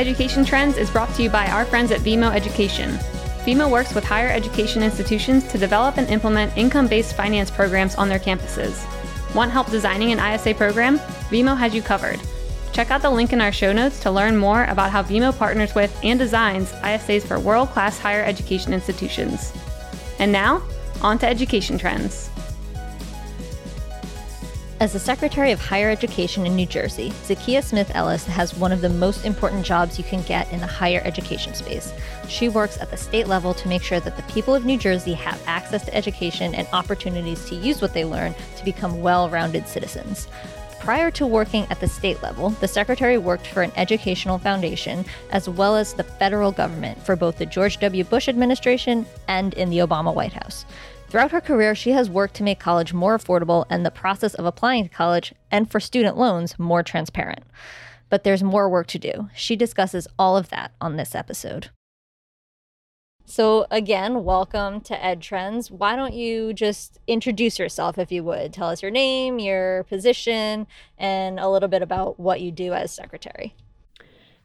Education Trends is brought to you by our friends at Vemo Education. Vemo works with higher education institutions to develop and implement income based finance programs on their campuses. Want help designing an ISA program? Vemo has you covered. Check out the link in our show notes to learn more about how Vemo partners with and designs ISAs for world class higher education institutions. And now, on to education trends. As the Secretary of Higher Education in New Jersey, Zakiya Smith Ellis has one of the most important jobs you can get in the higher education space. She works at the state level to make sure that the people of New Jersey have access to education and opportunities to use what they learn to become well rounded citizens. Prior to working at the state level, the secretary worked for an educational foundation as well as the federal government for both the George W. Bush administration and in the Obama White House. Throughout her career, she has worked to make college more affordable and the process of applying to college and for student loans more transparent. But there's more work to do. She discusses all of that on this episode. So, again, welcome to Ed Trends. Why don't you just introduce yourself, if you would? Tell us your name, your position, and a little bit about what you do as secretary.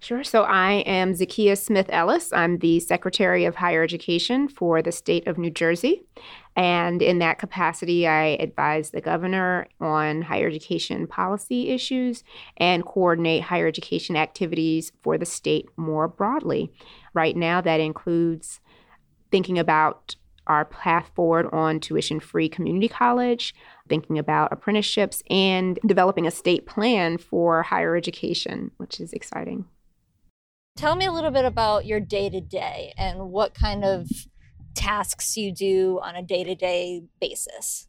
Sure. So I am Zakiya Smith Ellis. I'm the Secretary of Higher Education for the state of New Jersey. And in that capacity, I advise the governor on higher education policy issues and coordinate higher education activities for the state more broadly. Right now, that includes thinking about our path forward on tuition free community college, thinking about apprenticeships, and developing a state plan for higher education, which is exciting. Tell me a little bit about your day to day and what kind of tasks you do on a day to day basis.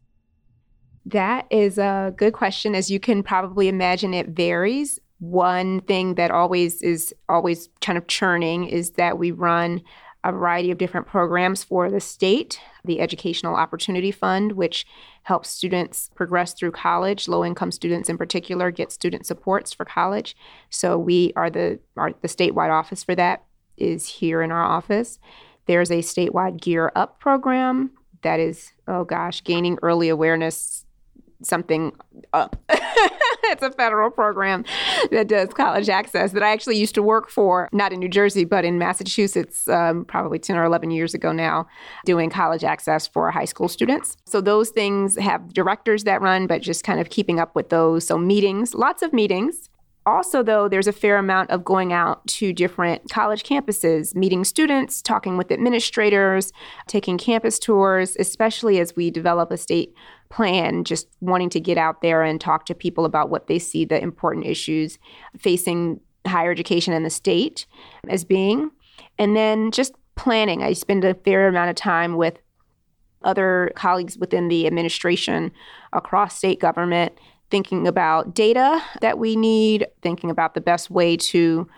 That is a good question. As you can probably imagine, it varies. One thing that always is always kind of churning is that we run a variety of different programs for the state. The Educational Opportunity Fund, which helps students progress through college, low income students in particular, get student supports for college. So we are the our, the statewide office for that is here in our office. There's a statewide Gear Up program that is, oh gosh, gaining early awareness something up. it's a federal program that does college access that I actually used to work for, not in New Jersey, but in Massachusetts, um, probably 10 or 11 years ago now, doing college access for high school students. So those things have directors that run, but just kind of keeping up with those. So meetings, lots of meetings. Also, though, there's a fair amount of going out to different college campuses, meeting students, talking with administrators, taking campus tours, especially as we develop a state plan, just wanting to get out there and talk to people about what they see the important issues facing higher education in the state as being. And then just planning. I spend a fair amount of time with other colleagues within the administration across state government thinking about data that we need, thinking about the best way to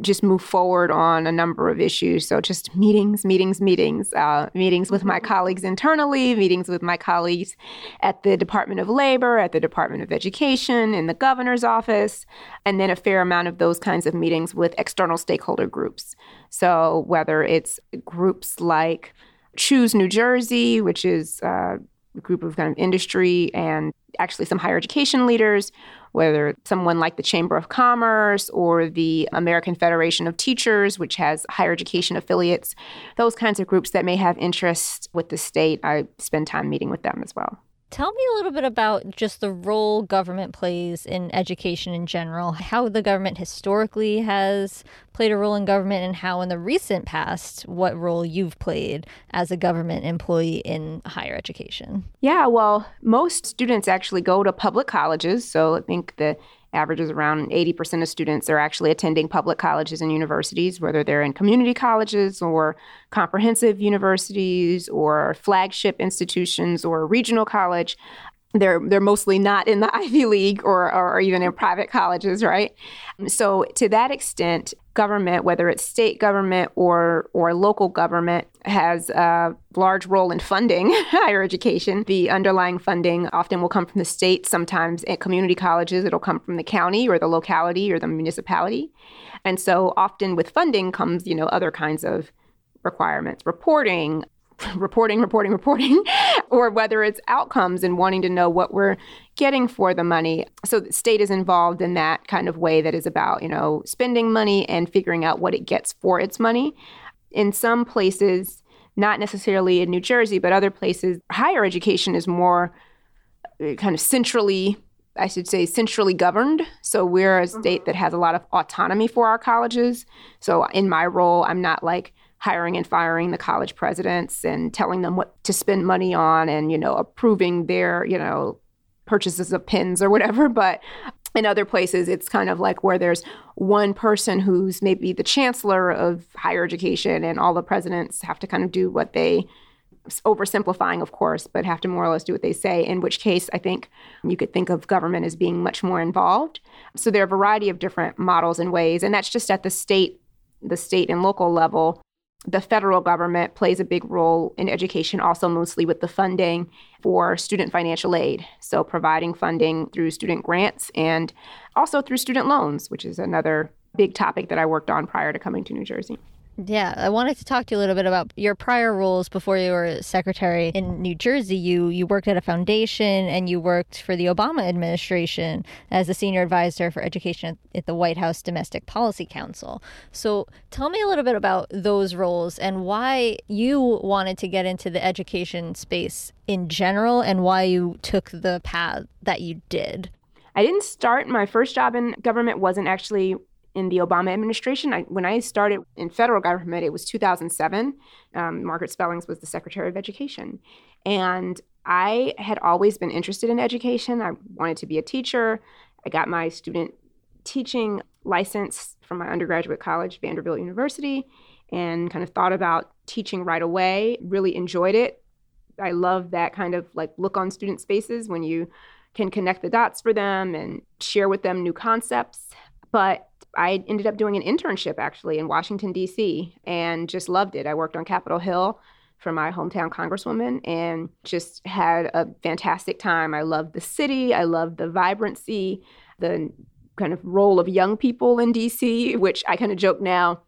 just move forward on a number of issues. So just meetings, meetings, meetings, uh, meetings with my colleagues internally, meetings with my colleagues at the Department of Labor, at the Department of Education, in the governor's office, and then a fair amount of those kinds of meetings with external stakeholder groups. So whether it's groups like Choose New Jersey, which is uh, a group of kind of industry and actually some higher education leaders, whether someone like the Chamber of Commerce or the American Federation of Teachers, which has higher education affiliates, those kinds of groups that may have interest with the state, I spend time meeting with them as well. Tell me a little bit about just the role government plays in education in general, how the government historically has played a role in government, and how in the recent past, what role you've played as a government employee in higher education. Yeah, well, most students actually go to public colleges. So I think the averages around 80% of students are actually attending public colleges and universities, whether they're in community colleges or comprehensive universities or flagship institutions or regional college they're they're mostly not in the Ivy League or, or even in private colleges, right? So to that extent, government, whether it's state government or or local government, has a large role in funding higher education. The underlying funding often will come from the state. Sometimes at community colleges, it'll come from the county or the locality or the municipality. And so often with funding comes, you know, other kinds of requirements, reporting, reporting, reporting, reporting, or whether it's outcomes and wanting to know what we're getting for the money. So the state is involved in that kind of way that is about, you know, spending money and figuring out what it gets for its money. In some places, not necessarily in New Jersey, but other places, higher education is more uh, kind of centrally I should say, centrally governed. So we're a state mm-hmm. that has a lot of autonomy for our colleges. So in my role, I'm not like hiring and firing the college presidents and telling them what to spend money on and, you know, approving their, you know, purchases of pins or whatever. But in other places, it's kind of like where there's one person who's maybe the chancellor of higher education, and all the presidents have to kind of do what they oversimplifying, of course, but have to more or less do what they say, in which case I think you could think of government as being much more involved. So there are a variety of different models and ways, and that's just at the state, the state and local level. The federal government plays a big role in education, also mostly with the funding for student financial aid. So, providing funding through student grants and also through student loans, which is another big topic that I worked on prior to coming to New Jersey. Yeah, I wanted to talk to you a little bit about your prior roles before you were secretary in New Jersey. You you worked at a foundation and you worked for the Obama administration as a senior advisor for education at the White House Domestic Policy Council. So, tell me a little bit about those roles and why you wanted to get into the education space in general and why you took the path that you did. I didn't start my first job in government wasn't actually in the Obama administration. I, when I started in federal government, it was 2007. Um, Margaret Spellings was the Secretary of Education. And I had always been interested in education. I wanted to be a teacher. I got my student teaching license from my undergraduate college, Vanderbilt University, and kind of thought about teaching right away. Really enjoyed it. I love that kind of like look on students' faces when you can connect the dots for them and share with them new concepts. But I ended up doing an internship actually in Washington, D.C., and just loved it. I worked on Capitol Hill for my hometown congresswoman and just had a fantastic time. I loved the city, I loved the vibrancy, the kind of role of young people in DC, which I kind of joke now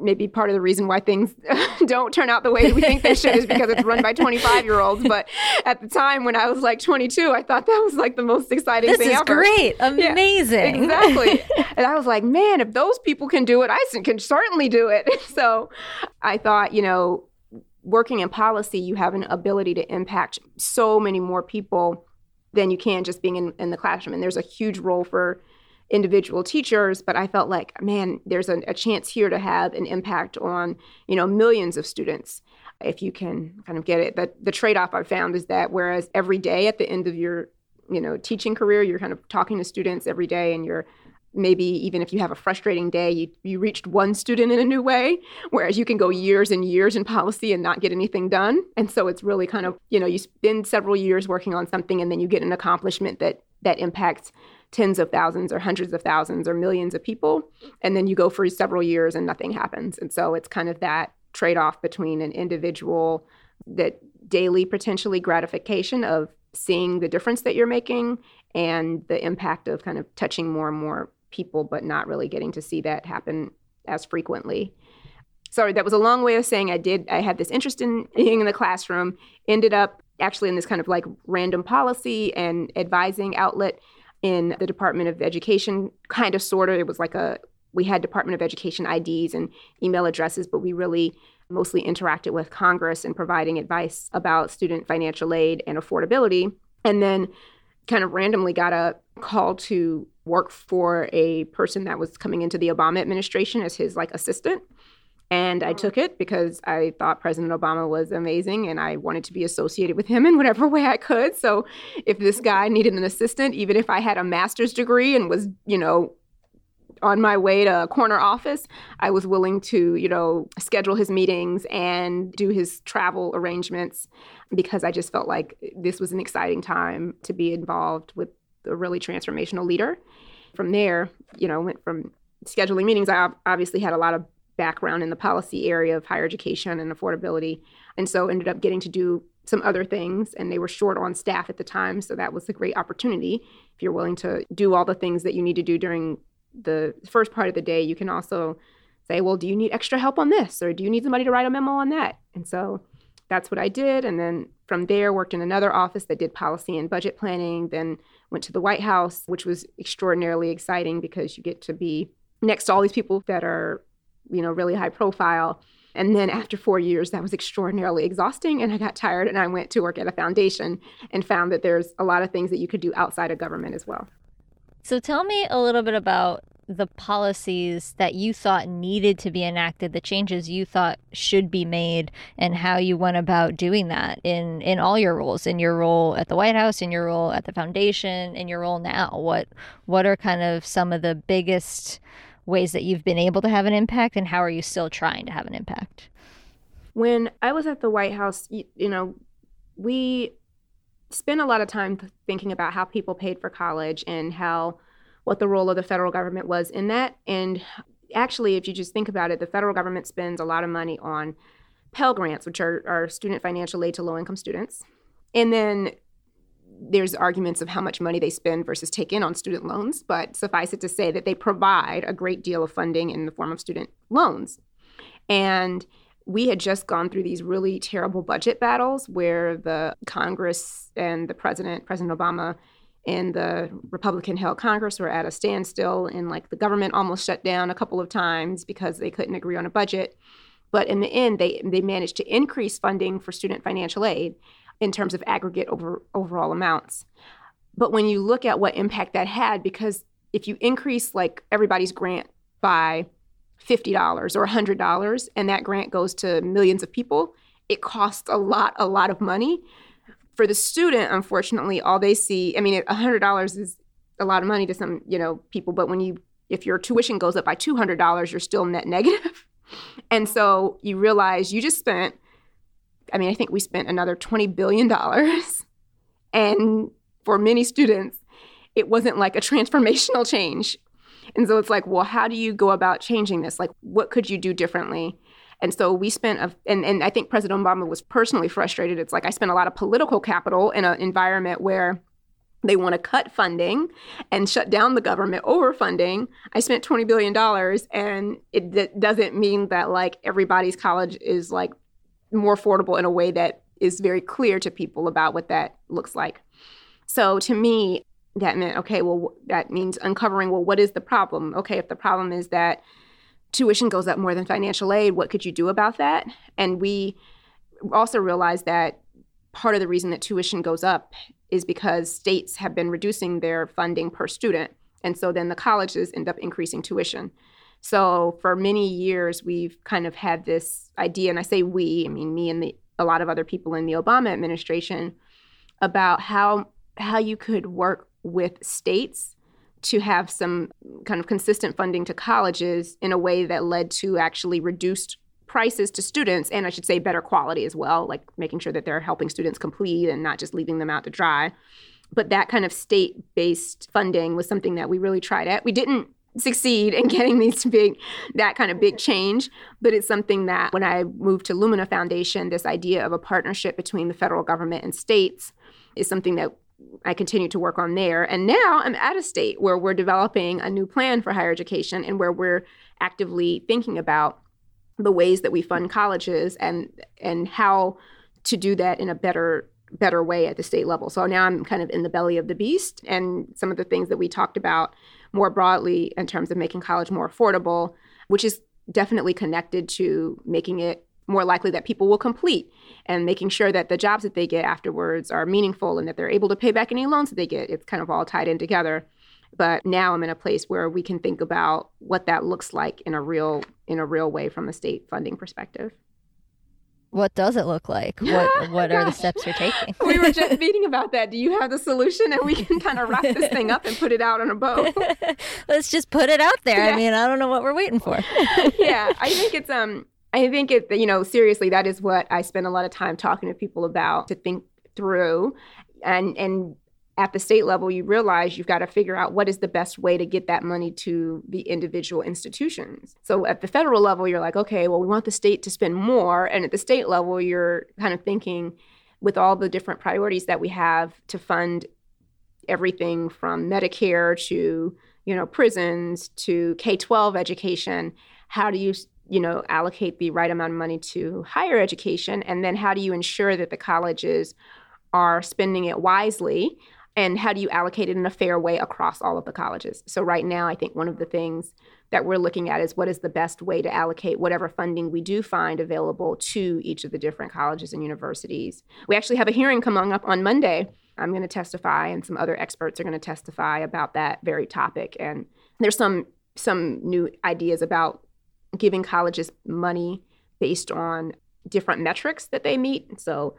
maybe part of the reason why things don't turn out the way that we think they should is because it's run by 25 year olds. But at the time when I was like 22, I thought that was like the most exciting this thing is ever. great. Amazing. Yeah, exactly. and I was like, man, if those people can do it, I can certainly do it. So I thought, you know, working in policy, you have an ability to impact so many more people than you can just being in, in the classroom. And there's a huge role for individual teachers, but I felt like, man, there's a, a chance here to have an impact on, you know, millions of students if you can kind of get it. The, the trade-off I've found is that whereas every day at the end of your, you know, teaching career, you're kind of talking to students every day and you're maybe even if you have a frustrating day, you, you reached one student in a new way, whereas you can go years and years in policy and not get anything done. And so it's really kind of, you know, you spend several years working on something and then you get an accomplishment that that impacts tens of thousands or hundreds of thousands or millions of people. And then you go for several years and nothing happens. And so it's kind of that trade off between an individual, that daily potentially gratification of seeing the difference that you're making and the impact of kind of touching more and more people, but not really getting to see that happen as frequently. Sorry, that was a long way of saying I did. I had this interest in being in the classroom, ended up actually in this kind of like random policy and advising outlet in the Department of Education, kind of sort of. It was like a, we had Department of Education IDs and email addresses, but we really mostly interacted with Congress and providing advice about student financial aid and affordability. And then kind of randomly got a call to work for a person that was coming into the Obama administration as his like assistant. And I took it because I thought President Obama was amazing and I wanted to be associated with him in whatever way I could. So if this guy needed an assistant, even if I had a master's degree and was, you know, on my way to a corner office, I was willing to, you know, schedule his meetings and do his travel arrangements because I just felt like this was an exciting time to be involved with a really transformational leader. From there, you know, went from scheduling meetings. I obviously had a lot of background in the policy area of higher education and affordability. And so ended up getting to do some other things and they were short on staff at the time so that was a great opportunity if you're willing to do all the things that you need to do during the first part of the day you can also say well do you need extra help on this or do you need somebody to write a memo on that and so that's what i did and then from there, worked in another office that did policy and budget planning, then went to the White House, which was extraordinarily exciting because you get to be next to all these people that are, you know, really high profile. And then after four years, that was extraordinarily exhausting. And I got tired and I went to work at a foundation and found that there's a lot of things that you could do outside of government as well. So tell me a little bit about the policies that you thought needed to be enacted, the changes you thought should be made, and how you went about doing that in in all your roles, in your role at the White House, in your role at the foundation, in your role now. What what are kind of some of the biggest ways that you've been able to have an impact, and how are you still trying to have an impact? When I was at the White House, you, you know, we spent a lot of time thinking about how people paid for college and how what the role of the federal government was in that. And actually, if you just think about it, the federal government spends a lot of money on Pell Grants, which are, are student financial aid to low income students. And then there's arguments of how much money they spend versus take in on student loans, but suffice it to say that they provide a great deal of funding in the form of student loans. And we had just gone through these really terrible budget battles where the Congress and the president, President Obama, and the Republican held Congress were at a standstill, and like the government almost shut down a couple of times because they couldn't agree on a budget. But in the end, they they managed to increase funding for student financial aid in terms of aggregate over overall amounts. But when you look at what impact that had, because if you increase like everybody's grant by $50 or $100 and that grant goes to millions of people, it costs a lot, a lot of money. For the student, unfortunately, all they see, I mean, $100 is a lot of money to some, you know, people, but when you, if your tuition goes up by $200, you're still net negative. and so you realize you just spent, I mean, I think we spent another $20 billion. and for many students, it wasn't like a transformational change and so it's like, well, how do you go about changing this? Like, what could you do differently? And so we spent, a, and, and I think President Obama was personally frustrated. It's like I spent a lot of political capital in an environment where they want to cut funding and shut down the government over funding. I spent $20 billion, and it, it doesn't mean that like everybody's college is like more affordable in a way that is very clear to people about what that looks like. So to me, that meant okay well that means uncovering well what is the problem? Okay if the problem is that tuition goes up more than financial aid what could you do about that? And we also realized that part of the reason that tuition goes up is because states have been reducing their funding per student. And so then the colleges end up increasing tuition so for many years we've kind of had this idea and i say we i mean me and the, a lot of other people in the obama administration about how how you could work with states to have some kind of consistent funding to colleges in a way that led to actually reduced prices to students and I should say better quality as well, like making sure that they're helping students complete and not just leaving them out to dry. But that kind of state based funding was something that we really tried at. We didn't succeed in getting these big that kind of big change but it's something that when i moved to lumina foundation this idea of a partnership between the federal government and states is something that I continue to work on there. And now I'm at a state where we're developing a new plan for higher education and where we're actively thinking about the ways that we fund colleges and and how to do that in a better better way at the state level. So now I'm kind of in the belly of the beast and some of the things that we talked about more broadly in terms of making college more affordable, which is definitely connected to making it more likely that people will complete and making sure that the jobs that they get afterwards are meaningful and that they're able to pay back any loans that they get. It's kind of all tied in together. But now I'm in a place where we can think about what that looks like in a real in a real way from a state funding perspective. What does it look like? What what are the steps you're taking? we were just meeting about that. Do you have the solution? And we can kind of wrap this thing up and put it out on a boat. Let's just put it out there. Yeah. I mean, I don't know what we're waiting for. yeah, I think it's um I think it, you know, seriously, that is what I spend a lot of time talking to people about to think through. And, and at the state level, you realize you've got to figure out what is the best way to get that money to the individual institutions. So at the federal level, you're like, okay, well, we want the state to spend more. And at the state level, you're kind of thinking with all the different priorities that we have to fund everything from Medicare to, you know, prisons to K 12 education how do you you know, allocate the right amount of money to higher education? And then how do you ensure that the colleges are spending it wisely? And how do you allocate it in a fair way across all of the colleges? So, right now, I think one of the things that we're looking at is what is the best way to allocate whatever funding we do find available to each of the different colleges and universities. We actually have a hearing coming up on Monday. I'm going to testify, and some other experts are going to testify about that very topic. And there's some some new ideas about giving colleges money based on different metrics that they meet. So,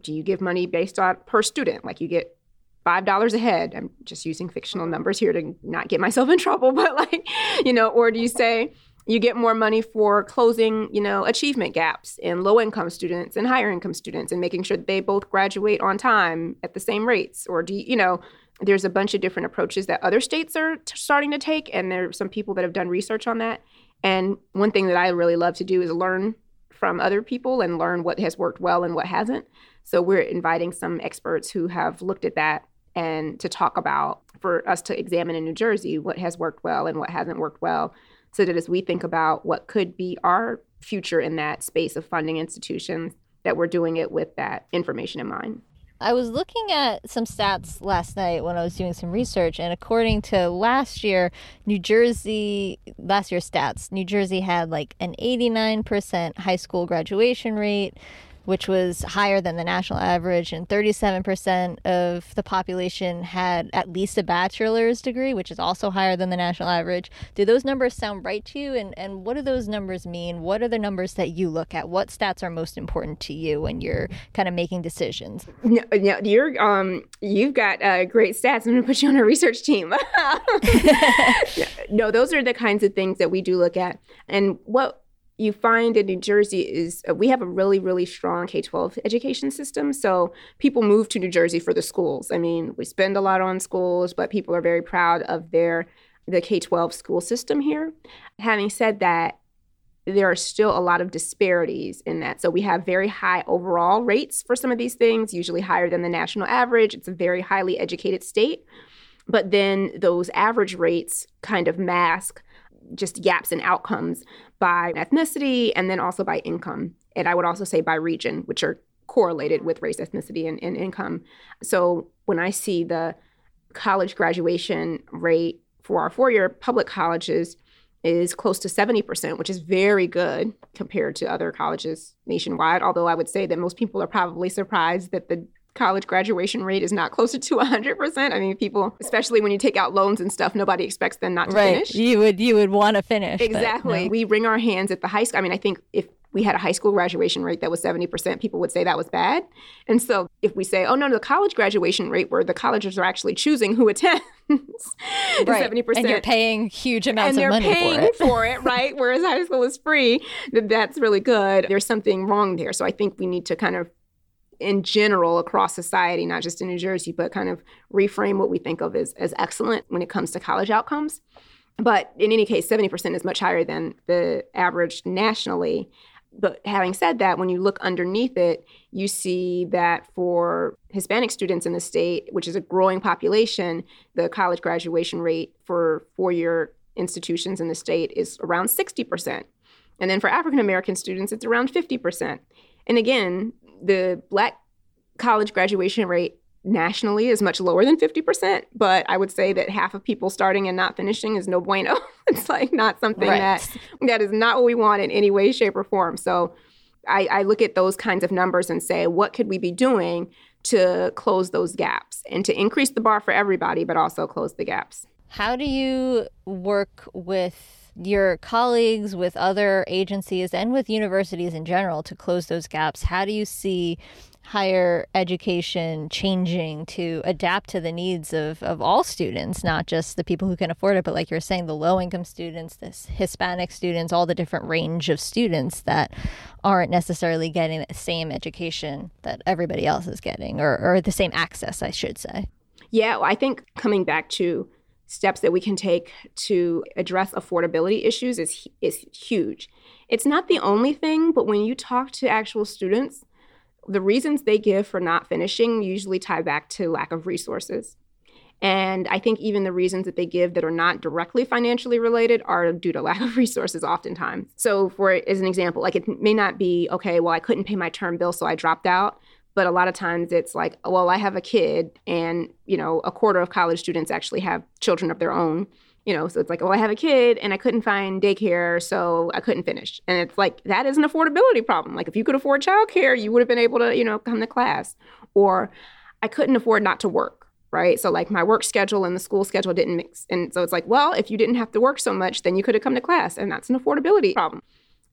do you give money based on per student? Like you get five dollars a head. I'm just using fictional numbers here to not get myself in trouble, but like, you know, or do you say you get more money for closing, you know, achievement gaps in low income students and higher income students and making sure that they both graduate on time at the same rates? Or do you, you know, there's a bunch of different approaches that other states are t- starting to take, and there are some people that have done research on that. And one thing that I really love to do is learn from other people and learn what has worked well and what hasn't. So we're inviting some experts who have looked at that and to talk about for us to examine in New Jersey what has worked well and what hasn't worked well so that as we think about what could be our future in that space of funding institutions that we're doing it with that information in mind. I was looking at some stats last night when I was doing some research, and according to last year, New Jersey, last year's stats, New Jersey had like an 89% high school graduation rate, which was higher than the national average, and 37% of the population had at least a bachelor's degree, which is also higher than the national average. Do those numbers sound right to you? And, and what do those numbers mean? What are the numbers that you look at? What stats are most important to you when you're kind of making decisions? No, no you're um, you've got uh, great stats. I'm going to put you on a research team. no, those are the kinds of things that we do look at. And what you find in New Jersey is uh, we have a really, really strong K 12 education system. So people move to New Jersey for the schools. I mean, we spend a lot on schools, but people are very proud of their the K 12 school system here. Having said that, there are still a lot of disparities in that. So we have very high overall rates for some of these things, usually higher than the national average. It's a very highly educated state. But then those average rates kind of mask just gaps in outcomes by ethnicity and then also by income. And I would also say by region, which are correlated with race, ethnicity, and, and income. So when I see the college graduation rate for our four year public colleges is close to 70%, which is very good compared to other colleges nationwide. Although I would say that most people are probably surprised that the college graduation rate is not closer to 100%. I mean, people, especially when you take out loans and stuff, nobody expects them not to right. finish. You would you would want to finish. Exactly. No. We wring our hands at the high school. I mean, I think if we had a high school graduation rate that was 70%, people would say that was bad. And so if we say, oh, no, no, the college graduation rate where the colleges are actually choosing who attends right. 70%. And you're paying huge amounts of money for it. for it, right? Whereas high school is free, that's really good. There's something wrong there. So I think we need to kind of in general across society, not just in New Jersey, but kind of reframe what we think of as, as excellent when it comes to college outcomes. But in any case, 70% is much higher than the average nationally. But having said that, when you look underneath it, you see that for Hispanic students in the state, which is a growing population, the college graduation rate for four year institutions in the state is around 60%. And then for African American students, it's around 50%. And again, the black college graduation rate nationally is much lower than 50%, but I would say that half of people starting and not finishing is no bueno. it's like not something right. that that is not what we want in any way, shape, or form. So I, I look at those kinds of numbers and say, what could we be doing to close those gaps and to increase the bar for everybody, but also close the gaps? How do you work with your colleagues, with other agencies, and with universities in general to close those gaps? How do you see higher education changing to adapt to the needs of, of all students, not just the people who can afford it, but like you're saying, the low income students, the Hispanic students, all the different range of students that aren't necessarily getting the same education that everybody else is getting, or, or the same access, I should say. Yeah, well, I think coming back to steps that we can take to address affordability issues is is huge. It's not the only thing, but when you talk to actual students, the reasons they give for not finishing usually tie back to lack of resources. And I think even the reasons that they give that are not directly financially related are due to lack of resources oftentimes. So, for as an example, like it may not be, okay, well, I couldn't pay my term bill, so I dropped out. But a lot of times it's like, well, I have a kid, and you know, a quarter of college students actually have children of their own. You know, so it's like, well, I have a kid and I couldn't find daycare, so I couldn't finish. And it's like that is an affordability problem. Like if you could afford childcare, you would have been able to, you know, come to class. Or I couldn't afford not to work right? So like my work schedule and the school schedule didn't mix. And so it's like, well, if you didn't have to work so much, then you could have come to class. And that's an affordability problem.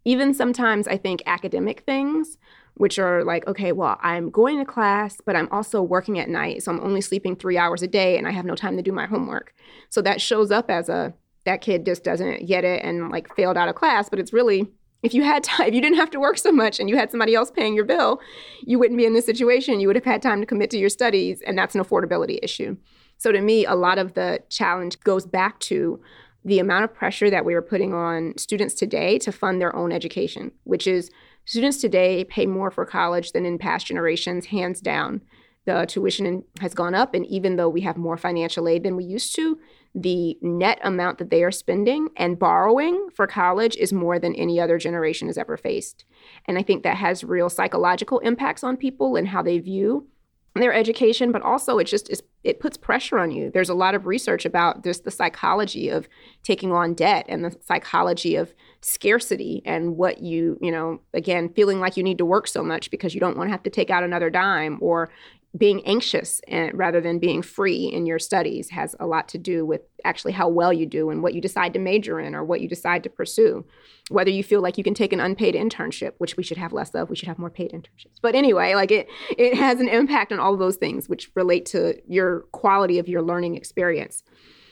Even sometimes I think academic things, which are like, okay, well, I'm going to class, but I'm also working at night. So I'm only sleeping three hours a day and I have no time to do my homework. So that shows up as a, that kid just doesn't get it and like failed out of class, but it's really if you had time, if you didn't have to work so much and you had somebody else paying your bill, you wouldn't be in this situation. You would have had time to commit to your studies, and that's an affordability issue. So to me, a lot of the challenge goes back to the amount of pressure that we are putting on students today to fund their own education, which is students today pay more for college than in past generations, hands down. The tuition has gone up, and even though we have more financial aid than we used to, the net amount that they are spending and borrowing for college is more than any other generation has ever faced. And I think that has real psychological impacts on people and how they view their education, but also it just is, it puts pressure on you. There's a lot of research about just the psychology of taking on debt and the psychology of scarcity and what you, you know, again, feeling like you need to work so much because you don't want to have to take out another dime or being anxious and, rather than being free in your studies has a lot to do with actually how well you do and what you decide to major in or what you decide to pursue. Whether you feel like you can take an unpaid internship, which we should have less of, we should have more paid internships. But anyway, like it it has an impact on all of those things which relate to your quality of your learning experience.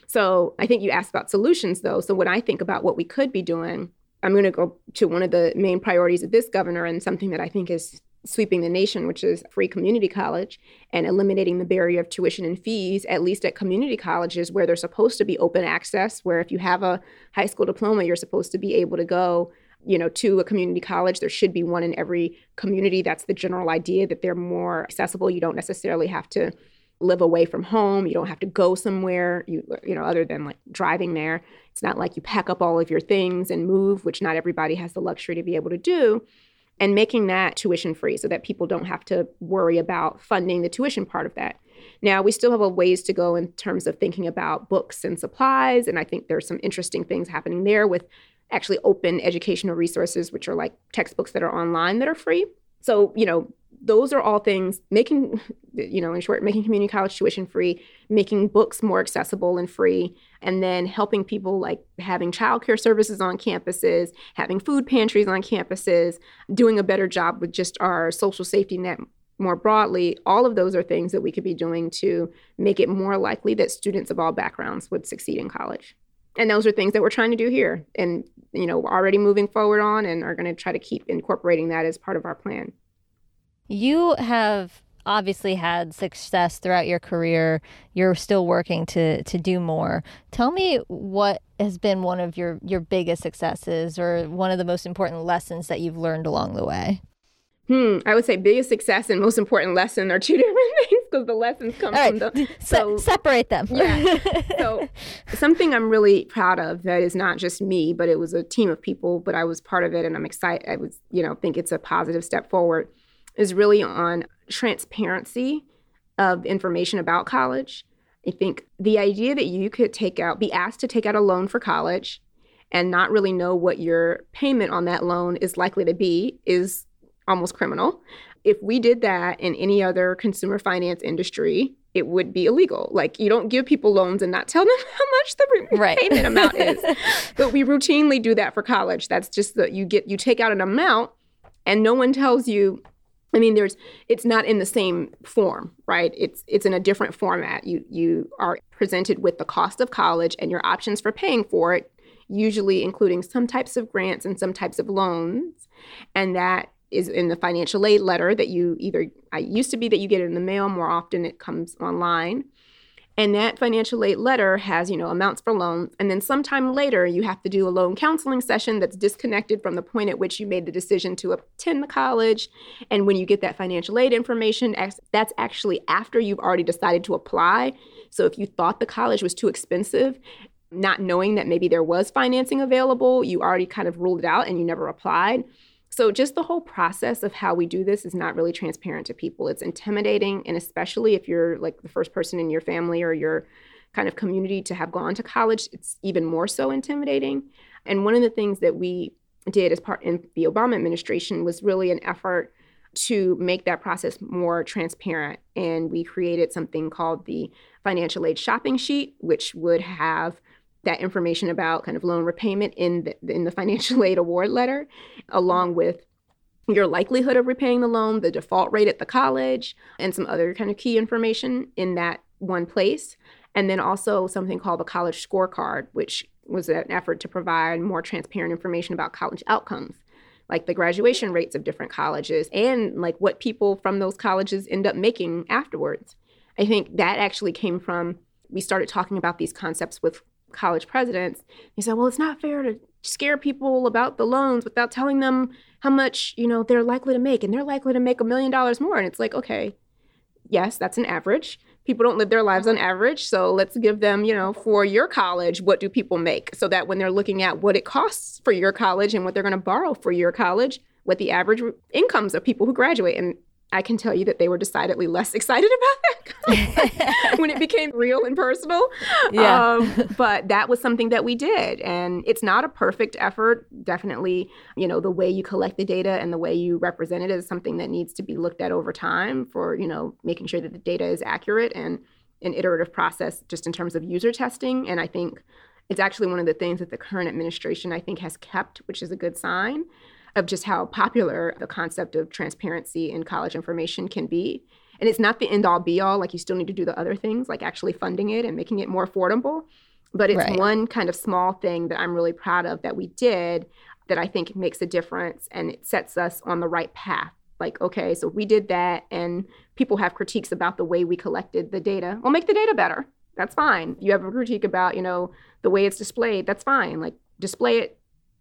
So I think you asked about solutions though. So when I think about what we could be doing, I'm going to go to one of the main priorities of this governor and something that I think is sweeping the nation, which is free community college, and eliminating the barrier of tuition and fees, at least at community colleges where they're supposed to be open access, where if you have a high school diploma, you're supposed to be able to go you know to a community college. There should be one in every community. That's the general idea that they're more accessible. You don't necessarily have to live away from home you don't have to go somewhere you you know other than like driving there it's not like you pack up all of your things and move which not everybody has the luxury to be able to do and making that tuition free so that people don't have to worry about funding the tuition part of that. Now, we still have a ways to go in terms of thinking about books and supplies, and I think there's some interesting things happening there with actually open educational resources, which are like textbooks that are online that are free. So, you know, those are all things making you know in short making community college tuition free making books more accessible and free and then helping people like having childcare services on campuses having food pantries on campuses doing a better job with just our social safety net more broadly. All of those are things that we could be doing to make it more likely that students of all backgrounds would succeed in college. And those are things that we're trying to do here and you know already moving forward on and are going to try to keep incorporating that as part of our plan you have obviously had success throughout your career. You're still working to to do more. Tell me what has been one of your your biggest successes or one of the most important lessons that you've learned along the way. Hmm, I would say biggest success and most important lesson are two different things because the lessons come from right. the so Se- separate them. yeah. So something I'm really proud of that is not just me, but it was a team of people, but I was part of it and I'm excited. I was, you know, think it's a positive step forward is really on transparency of information about college. I think the idea that you could take out, be asked to take out a loan for college and not really know what your payment on that loan is likely to be is almost criminal. If we did that in any other consumer finance industry, it would be illegal. Like you don't give people loans and not tell them how much the right. payment amount is. but we routinely do that for college. That's just that you get you take out an amount and no one tells you I mean, there's it's not in the same form, right? It's it's in a different format. You you are presented with the cost of college and your options for paying for it, usually including some types of grants and some types of loans, and that is in the financial aid letter that you either I used to be that you get it in the mail. More often, it comes online. And that financial aid letter has, you know, amounts for loans. And then sometime later, you have to do a loan counseling session that's disconnected from the point at which you made the decision to attend the college. And when you get that financial aid information, that's actually after you've already decided to apply. So if you thought the college was too expensive, not knowing that maybe there was financing available, you already kind of ruled it out and you never applied. So, just the whole process of how we do this is not really transparent to people. It's intimidating. And especially if you're like the first person in your family or your kind of community to have gone to college, it's even more so intimidating. And one of the things that we did as part in the Obama administration was really an effort to make that process more transparent. And we created something called the financial aid shopping sheet, which would have that information about kind of loan repayment in the, in the financial aid award letter, along with your likelihood of repaying the loan, the default rate at the college, and some other kind of key information in that one place. And then also something called the college scorecard, which was an effort to provide more transparent information about college outcomes, like the graduation rates of different colleges and like what people from those colleges end up making afterwards. I think that actually came from we started talking about these concepts with college presidents. He said, well, it's not fair to scare people about the loans without telling them how much, you know, they're likely to make. And they're likely to make a million dollars more. And it's like, okay, yes, that's an average. People don't live their lives on average. So let's give them, you know, for your college, what do people make? So that when they're looking at what it costs for your college and what they're going to borrow for your college, what the average incomes of people who graduate. And I can tell you that they were decidedly less excited about that when it became real and personal. Yeah. Um, but that was something that we did. And it's not a perfect effort. Definitely, you know, the way you collect the data and the way you represent it is something that needs to be looked at over time for, you know, making sure that the data is accurate and an iterative process just in terms of user testing. And I think it's actually one of the things that the current administration, I think, has kept, which is a good sign of just how popular the concept of transparency in college information can be. And it's not the end all be all, like you still need to do the other things, like actually funding it and making it more affordable. But it's right. one kind of small thing that I'm really proud of that we did that I think makes a difference and it sets us on the right path. Like, okay, so we did that and people have critiques about the way we collected the data. Well, make the data better. That's fine. You have a critique about, you know, the way it's displayed. That's fine. Like, display it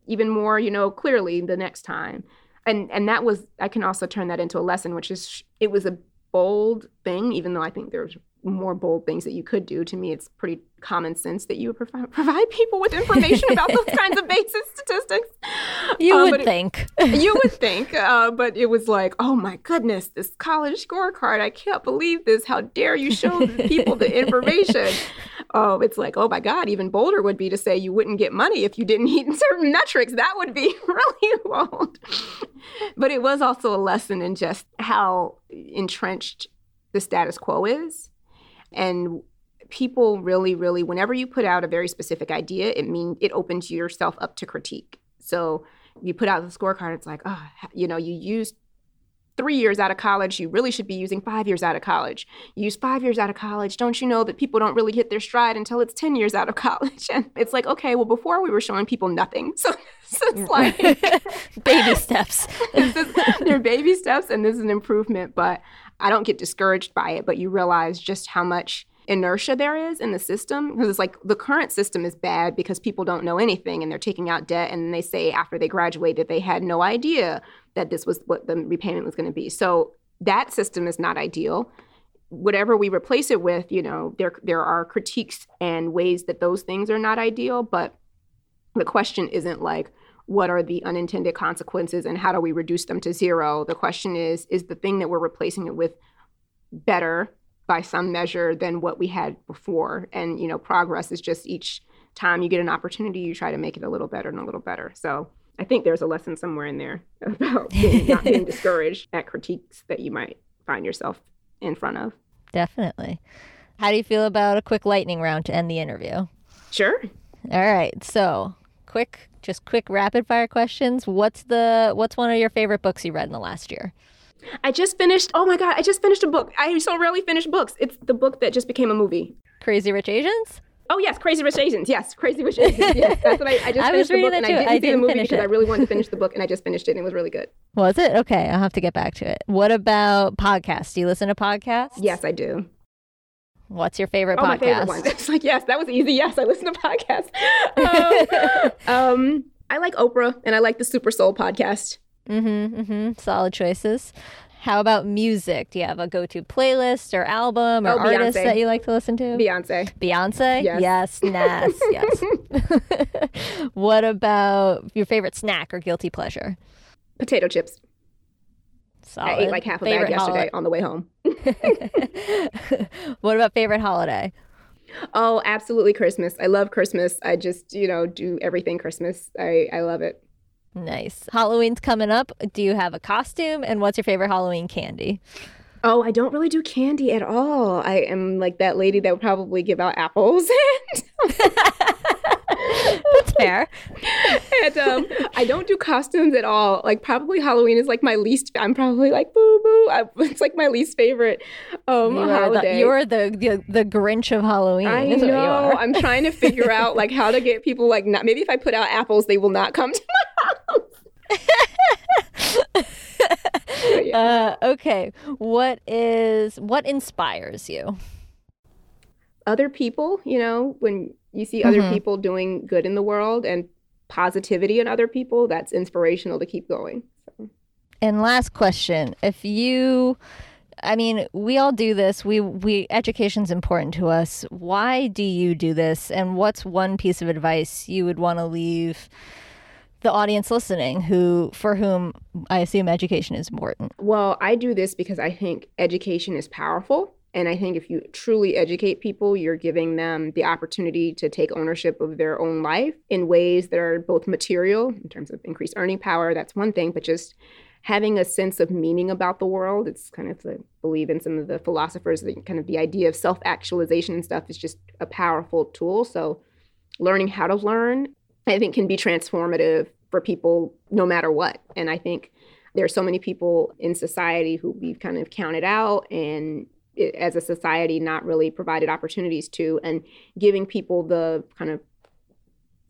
even more, you know, clearly the next time. And and that was I can also turn that into a lesson, which is it was a bold thing, even though I think there's more bold things that you could do. To me, it's pretty common sense that you would provide, provide people with information about those kinds of basic statistics. You uh, would think. It, you would think. Uh, but it was like, oh my goodness, this college scorecard. I can't believe this. How dare you show people the information? Oh, it's like, oh my God, even bolder would be to say you wouldn't get money if you didn't meet certain metrics. That would be really bold. but it was also a lesson in just how entrenched the status quo is and people really, really, whenever you put out a very specific idea, it means it opens yourself up to critique. So you put out the scorecard, it's like, oh, you know, you used three years out of college, you really should be using five years out of college. You use five years out of college. Don't you know that people don't really hit their stride until it's 10 years out of college? And it's like, okay, well, before we were showing people nothing. So, so it's like baby steps. they're baby steps, and this is an improvement. But I don't get discouraged by it, but you realize just how much inertia there is in the system because it's like the current system is bad because people don't know anything and they're taking out debt and they say after they graduate that they had no idea that this was what the repayment was going to be. So that system is not ideal. Whatever we replace it with, you know, there there are critiques and ways that those things are not ideal, but the question isn't like what are the unintended consequences and how do we reduce them to zero? The question is is the thing that we're replacing it with better by some measure than what we had before? And you know, progress is just each time you get an opportunity, you try to make it a little better and a little better. So I think there's a lesson somewhere in there about being, not being discouraged at critiques that you might find yourself in front of. Definitely. How do you feel about a quick lightning round to end the interview? Sure. All right. So, quick just quick rapid fire questions. What's the what's one of your favorite books you read in the last year? I just finished. Oh my god, I just finished a book. I so rarely finish books. It's the book that just became a movie. Crazy Rich Asians. Oh yes, Crazy Rich Asians. Yes, Crazy Rich Asians. Yes, that's what I, I just I finished the book and I didn't, I didn't see the movie because it. I really wanted to finish the book and I just finished it and it was really good. Was it okay? I'll have to get back to it. What about podcasts? Do you listen to podcasts? Yes, I do. What's your favorite oh, podcast? my favorite one. It's like yes, that was easy. Yes, I listen to podcasts. Um, um, I like Oprah and I like the Super Soul podcast. Mm-hmm. Mm-hmm. Solid choices. How about music? Do you have a go-to playlist or album or Oh, artist that you like to listen to? Beyonce. Beyonce? Yes. Yes, Nas. yes. what about your favorite snack or guilty pleasure? Potato chips. Solid. I ate like half a bag Favorite yesterday on the way home. what about favorite holiday? Oh, absolutely Christmas. I love Christmas. I just, you know, do everything Christmas. I, I love it. Nice. Halloween's coming up. Do you have a costume? And what's your favorite Halloween candy? Oh, I don't really do candy at all. I am like that lady that would probably give out apples. That's fair. and um, I don't do costumes at all. Like probably Halloween is like my least. I'm probably like boo boo. I, it's like my least favorite um, You the, holiday. you are the, the the Grinch of Halloween. I is what you know. I'm trying to figure out like how to get people like not. Maybe if I put out apples, they will not come to my house. Yeah. Uh, okay. What is what inspires you? Other people, you know, when you see other Mhm. people doing good in the world and positivity in other people, that's inspirational to keep going. So. And last question: If you, I mean, we all do this. We we education's important to us. Why do you do this? And what's one piece of advice you would want to leave the audience listening, who for whom I assume education is important? Well, I do this because I think education is powerful. And I think if you truly educate people, you're giving them the opportunity to take ownership of their own life in ways that are both material, in terms of increased earning power, that's one thing, but just having a sense of meaning about the world. It's kind of the believe in some of the philosophers, that kind of the idea of self actualization and stuff is just a powerful tool. So, learning how to learn, I think, can be transformative for people no matter what. And I think there are so many people in society who we've kind of counted out and as a society not really provided opportunities to and giving people the kind of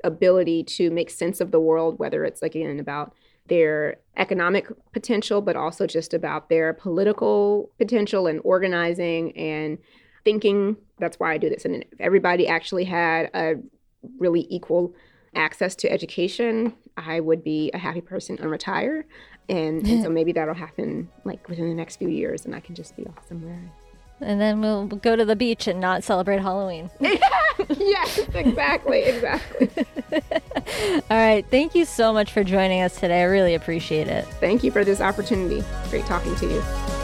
ability to make sense of the world whether it's like again about their economic potential but also just about their political potential and organizing and thinking. That's why i do this. And if everybody actually had a really equal access to education i would be a happy person and retire. And, and so maybe that'll happen like within the next few years and i can just be off somewhere And then we'll go to the beach and not celebrate Halloween. yes exactly exactly All right. Thank you so much for joining us today. I really appreciate it. thank you for this opportunity great talking to you